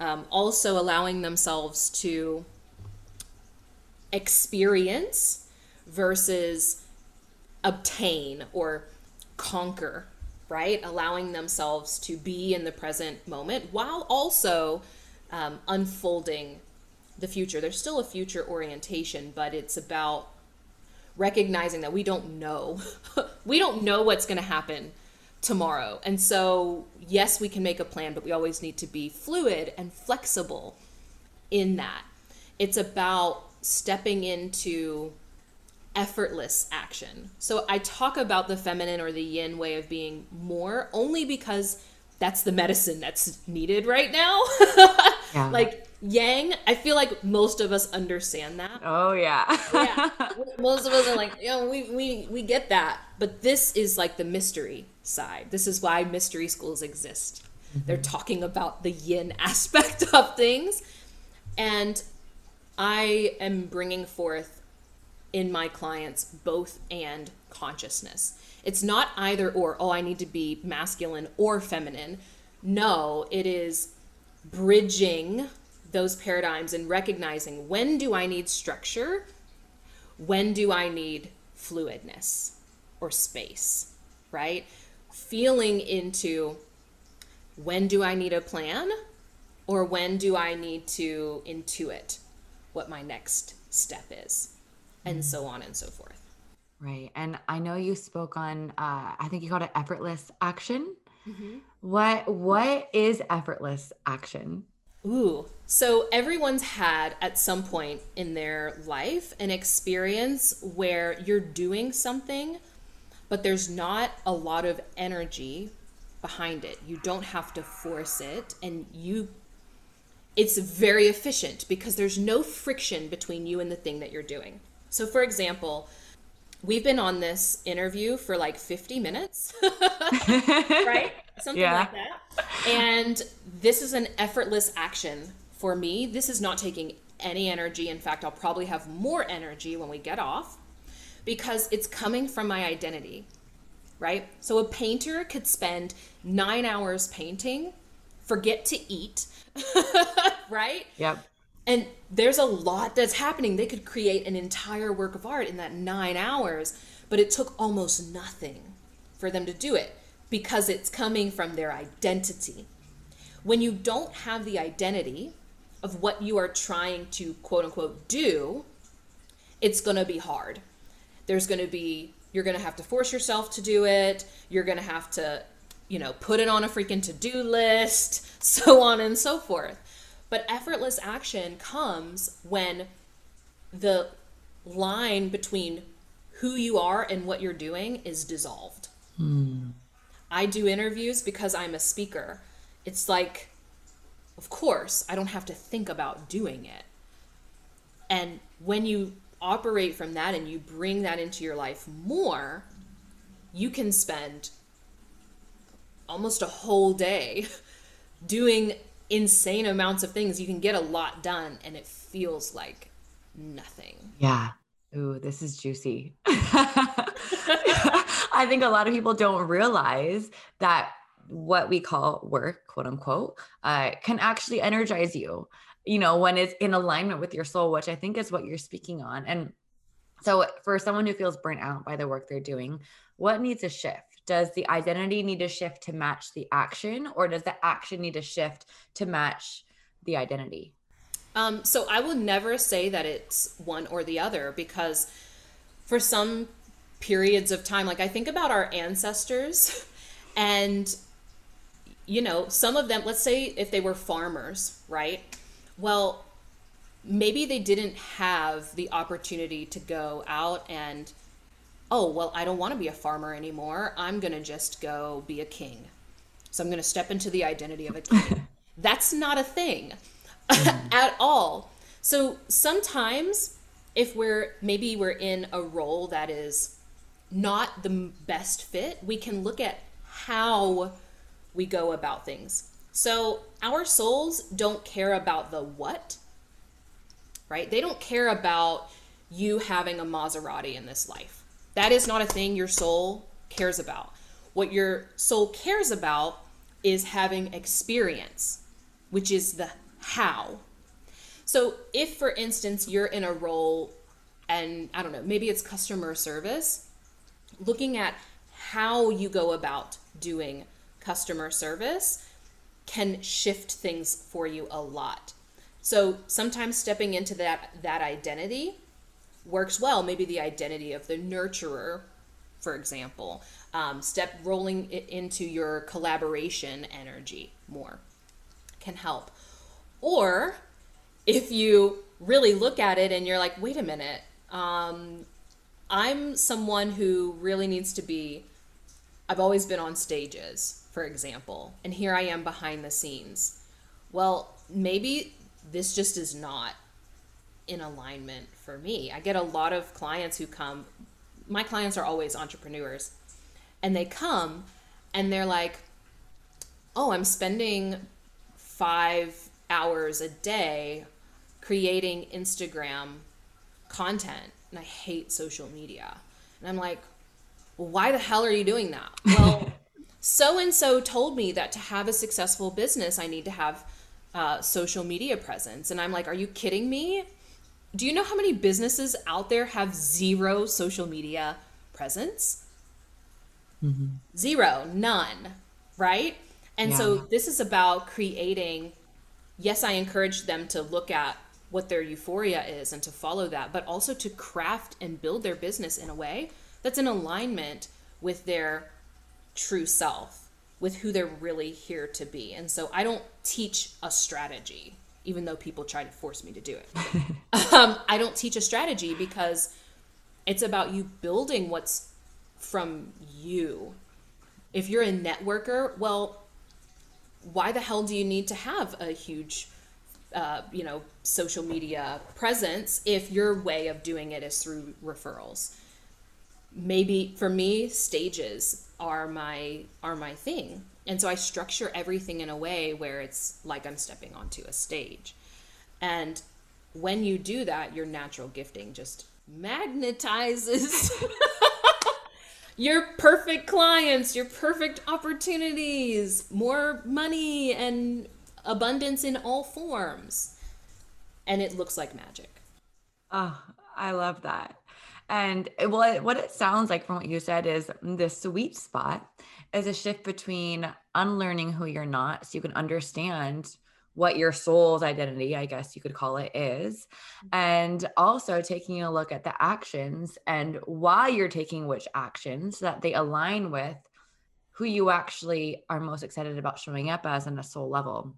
um, also allowing themselves to experience versus obtain or conquer right? Allowing themselves to be in the present moment while also um, unfolding the future. There's still a future orientation, but it's about recognizing that we don't know. we don't know what's going to happen tomorrow. And so, yes, we can make a plan, but we always need to be fluid and flexible in that. It's about stepping into effortless action. So I talk about the feminine or the yin way of being more only because that's the medicine that's needed right now. yeah. Like yang, I feel like most of us understand that. Oh yeah. yeah. Most of us are like, you know, we we we get that. But this is like the mystery side. This is why mystery schools exist. Mm-hmm. They're talking about the yin aspect of things. And I am bringing forth in my clients both and consciousness. It's not either or, oh, I need to be masculine or feminine. No, it is bridging those paradigms and recognizing when do I need structure? When do I need fluidness or space, right? Feeling into when do I need a plan or when do I need to intuit what my next step is? and mm-hmm. so on and so forth. Right. And I know you spoke on uh, I think you called it effortless action. Mm-hmm. What what is effortless action? Ooh. So everyone's had at some point in their life an experience where you're doing something but there's not a lot of energy behind it. You don't have to force it and you it's very efficient because there's no friction between you and the thing that you're doing. So, for example, we've been on this interview for like 50 minutes, right? Something yeah. like that. And this is an effortless action for me. This is not taking any energy. In fact, I'll probably have more energy when we get off because it's coming from my identity, right? So, a painter could spend nine hours painting, forget to eat, right? Yep and there's a lot that's happening. They could create an entire work of art in that nine hours, but it took almost nothing for them to do it because it's coming from their identity. When you don't have the identity of what you are trying to quote unquote do, it's going to be hard. There's going to be, you're going to have to force yourself to do it. You're going to have to, you know, put it on a freaking to do list, so on and so forth. But effortless action comes when the line between who you are and what you're doing is dissolved. Hmm. I do interviews because I'm a speaker. It's like, of course, I don't have to think about doing it. And when you operate from that and you bring that into your life more, you can spend almost a whole day doing insane amounts of things. You can get a lot done and it feels like nothing. Yeah. Ooh, this is juicy. I think a lot of people don't realize that what we call work, quote unquote, uh, can actually energize you, you know, when it's in alignment with your soul, which I think is what you're speaking on. And so, for someone who feels burnt out by the work they're doing, what needs a shift? does the identity need to shift to match the action or does the action need to shift to match the identity um, so i will never say that it's one or the other because for some periods of time like i think about our ancestors and you know some of them let's say if they were farmers right well maybe they didn't have the opportunity to go out and oh, well, I don't want to be a farmer anymore. I'm going to just go be a king. So I'm going to step into the identity of a king. That's not a thing at all. So sometimes if we're maybe we're in a role that is not the best fit, we can look at how we go about things. So our souls don't care about the what, right? They don't care about you having a Maserati in this life. That is not a thing your soul cares about. What your soul cares about is having experience, which is the how. So, if for instance you're in a role and I don't know, maybe it's customer service, looking at how you go about doing customer service can shift things for you a lot. So sometimes stepping into that that identity works well. Maybe the identity of the nurturer, for example, um, step rolling it into your collaboration energy more can help. Or if you really look at it and you're like, wait a minute, um, I'm someone who really needs to be. I've always been on stages, for example, and here I am behind the scenes. Well, maybe this just is not in alignment for me. I get a lot of clients who come, my clients are always entrepreneurs, and they come and they're like, oh, I'm spending five hours a day creating Instagram content, and I hate social media. And I'm like, well, why the hell are you doing that? Well, so and so told me that to have a successful business, I need to have uh, social media presence. And I'm like, are you kidding me? Do you know how many businesses out there have zero social media presence? Mm-hmm. Zero, none, right? And yeah. so this is about creating. Yes, I encourage them to look at what their euphoria is and to follow that, but also to craft and build their business in a way that's in alignment with their true self, with who they're really here to be. And so I don't teach a strategy, even though people try to force me to do it. um, I don't teach a strategy because it's about you building what's from you. If you're a networker, well, why the hell do you need to have a huge uh, you know social media presence if your way of doing it is through referrals? Maybe for me stages are my are my thing. And so i structure everything in a way where it's like i'm stepping onto a stage. And when you do that your natural gifting just magnetizes your perfect clients, your perfect opportunities, more money and abundance in all forms. And it looks like magic. Oh, I love that. And what what it sounds like from what you said is the sweet spot is a shift between unlearning who you're not so you can understand what your soul's identity, I guess you could call it, is. Mm-hmm. And also taking a look at the actions and why you're taking which actions so that they align with who you actually are most excited about showing up as on a soul level.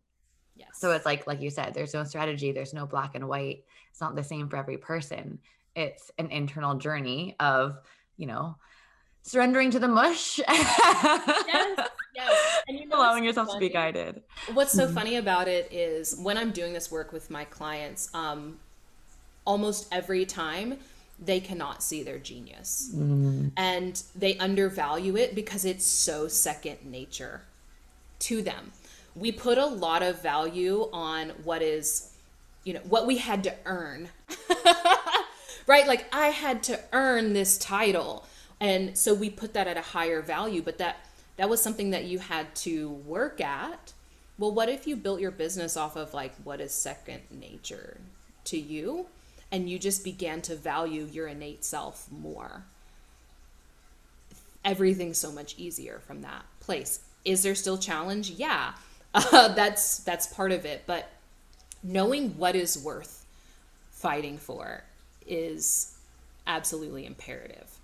Yes. So it's like, like you said, there's no strategy, there's no black and white. It's not the same for every person. It's an internal journey of, you know, surrendering to the mush. yes, yes. And you know allowing yourself funny? to be guided. What's so mm-hmm. funny about it is when I'm doing this work with my clients, um, almost every time they cannot see their genius mm. and they undervalue it because it's so second nature to them. We put a lot of value on what is, you know, what we had to earn. right? Like I had to earn this title and so we put that at a higher value but that that was something that you had to work at. Well what if you built your business off of like what is second nature to you? And you just began to value your innate self more. Everything's so much easier from that place. Is there still challenge? Yeah. Uh, that's that's part of it. But knowing what is worth fighting for is absolutely imperative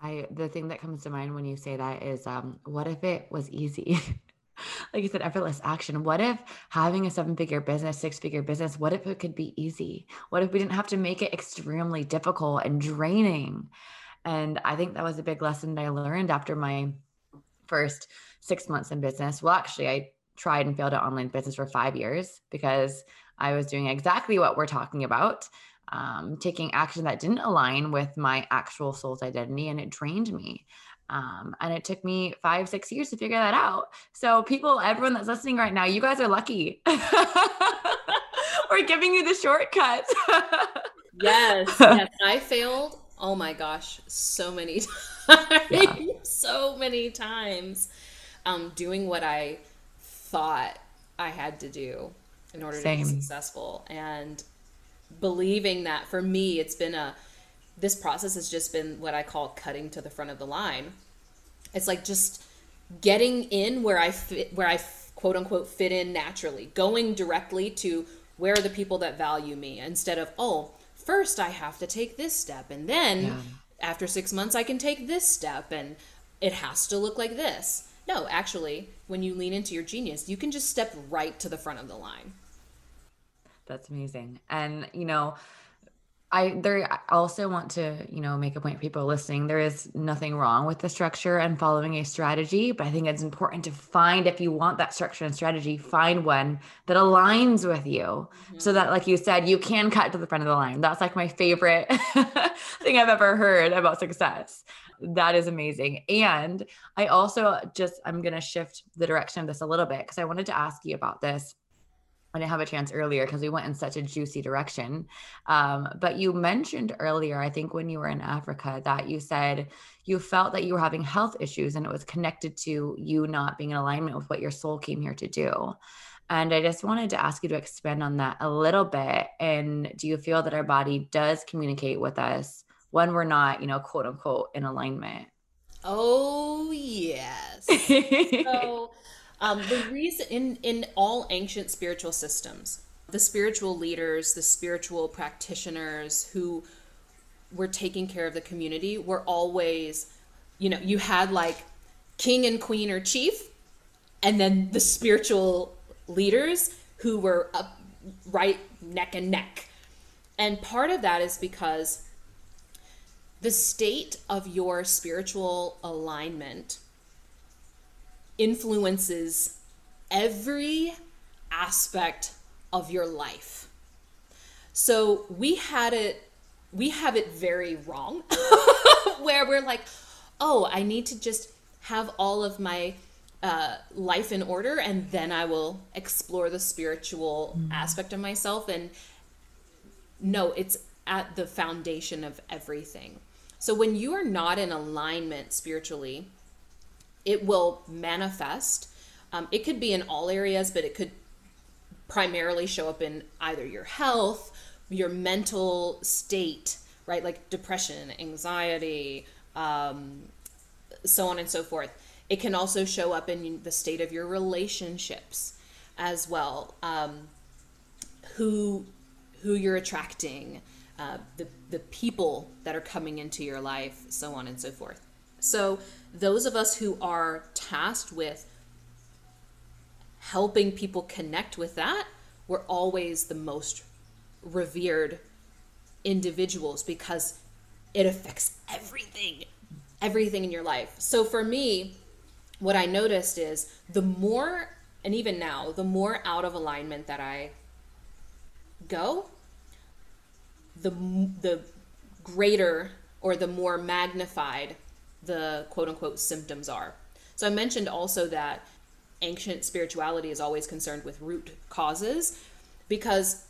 I the thing that comes to mind when you say that is um what if it was easy? like you said, effortless action. What if having a seven figure business, six figure business, what if it could be easy? What if we didn't have to make it extremely difficult and draining? And I think that was a big lesson that I learned after my first six months in business. Well, actually, I tried and failed at online business for five years because I was doing exactly what we're talking about um, taking action that didn't align with my actual soul's identity and it drained me. Um, and it took me five, six years to figure that out. So, people, everyone that's listening right now, you guys are lucky. We're giving you the shortcut. yes, yes. I failed. Oh my gosh, so many times. Yeah. so many times. Um, doing what I thought I had to do in order Same. to be successful. And believing that for me it's been a this process has just been what I call cutting to the front of the line It's like just getting in where I fit, where I quote unquote fit in naturally, going directly to where are the people that value me instead of, oh, first I have to take this step and then yeah. after 6 months I can take this step and it has to look like this. No, actually, when you lean into your genius, you can just step right to the front of the line. That's amazing. And you know, I there I also want to, you know, make a point for people listening. There is nothing wrong with the structure and following a strategy, but I think it's important to find if you want that structure and strategy, find one that aligns with you. Mm-hmm. So that like you said, you can cut to the front of the line. That's like my favorite thing I've ever heard about success. That is amazing. And I also just I'm going to shift the direction of this a little bit because I wanted to ask you about this I didn't have a chance earlier because we went in such a juicy direction. Um, but you mentioned earlier, I think when you were in Africa, that you said you felt that you were having health issues and it was connected to you not being in alignment with what your soul came here to do. And I just wanted to ask you to expand on that a little bit. And do you feel that our body does communicate with us when we're not, you know, quote unquote, in alignment? Oh, yes. so, um, the reason in in all ancient spiritual systems, the spiritual leaders, the spiritual practitioners who were taking care of the community were always, you know, you had like king and queen or chief, and then the spiritual leaders who were up right neck and neck. And part of that is because the state of your spiritual alignment influences every aspect of your life. So we had it we have it very wrong where we're like, "Oh, I need to just have all of my uh, life in order and then I will explore the spiritual mm. aspect of myself and no, it's at the foundation of everything. So when you are not in alignment spiritually, it will manifest. Um, it could be in all areas, but it could primarily show up in either your health, your mental state, right? Like depression, anxiety, um, so on and so forth. It can also show up in the state of your relationships as well. Um, who who you're attracting, uh, the the people that are coming into your life, so on and so forth. So those of us who are tasked with helping people connect with that, we're always the most revered individuals because it affects everything, everything in your life. So for me, what I noticed is the more, and even now, the more out of alignment that I go, the the greater or the more magnified the quote unquote symptoms are. So I mentioned also that ancient spirituality is always concerned with root causes because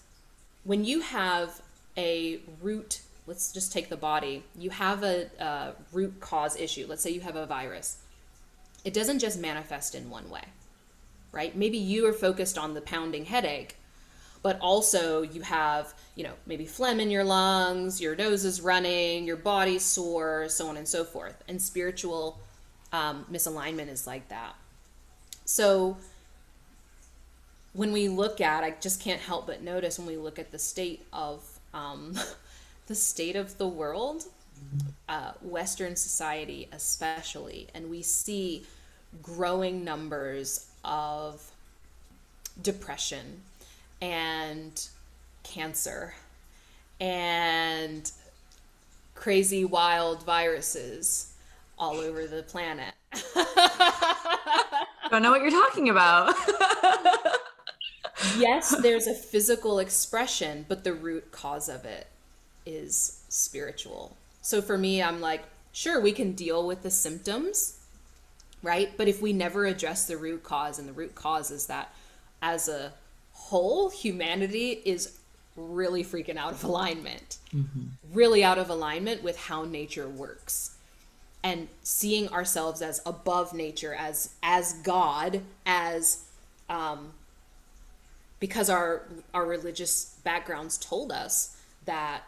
when you have a root, let's just take the body, you have a, a root cause issue. Let's say you have a virus. It doesn't just manifest in one way, right? Maybe you are focused on the pounding headache, but also you have, you know, maybe phlegm in your lungs, your nose is running, your body's sore, so on and so forth. And spiritual um, misalignment is like that. So when we look at, I just can't help but notice when we look at the state of um, the state of the world, uh, Western society especially, and we see growing numbers of depression and cancer and crazy wild viruses all over the planet. I don't know what you're talking about. yes, there's a physical expression, but the root cause of it is spiritual. So for me, I'm like, sure, we can deal with the symptoms, right? But if we never address the root cause, and the root cause is that as a whole, humanity is really freaking out of alignment, mm-hmm. really out of alignment with how nature works. And seeing ourselves as above nature, as as God, as um, because our our religious backgrounds told us that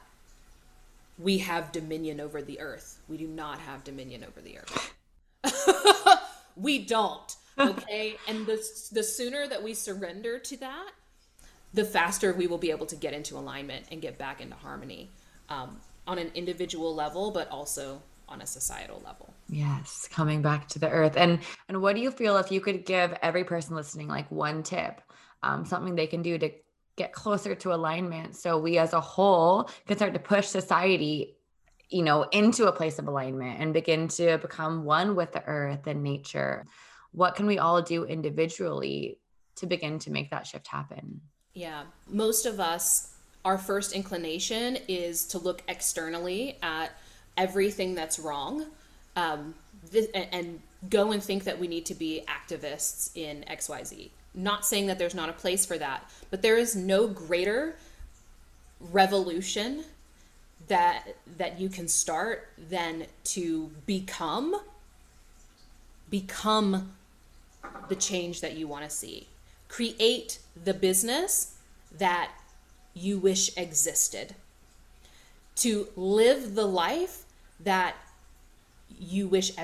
we have dominion over the earth. We do not have dominion over the earth. we don't. Okay. and the, the sooner that we surrender to that, the faster we will be able to get into alignment and get back into harmony um, on an individual level, but also on a societal level. Yes, coming back to the earth. And and what do you feel if you could give every person listening like one tip, um, something they can do to get closer to alignment so we as a whole can start to push society you know into a place of alignment and begin to become one with the earth and nature what can we all do individually to begin to make that shift happen yeah most of us our first inclination is to look externally at everything that's wrong um, th- and go and think that we need to be activists in xyz not saying that there's not a place for that but there is no greater revolution that that you can start than to become become the change that you want to see create the business that you wish existed. To live the life that you wish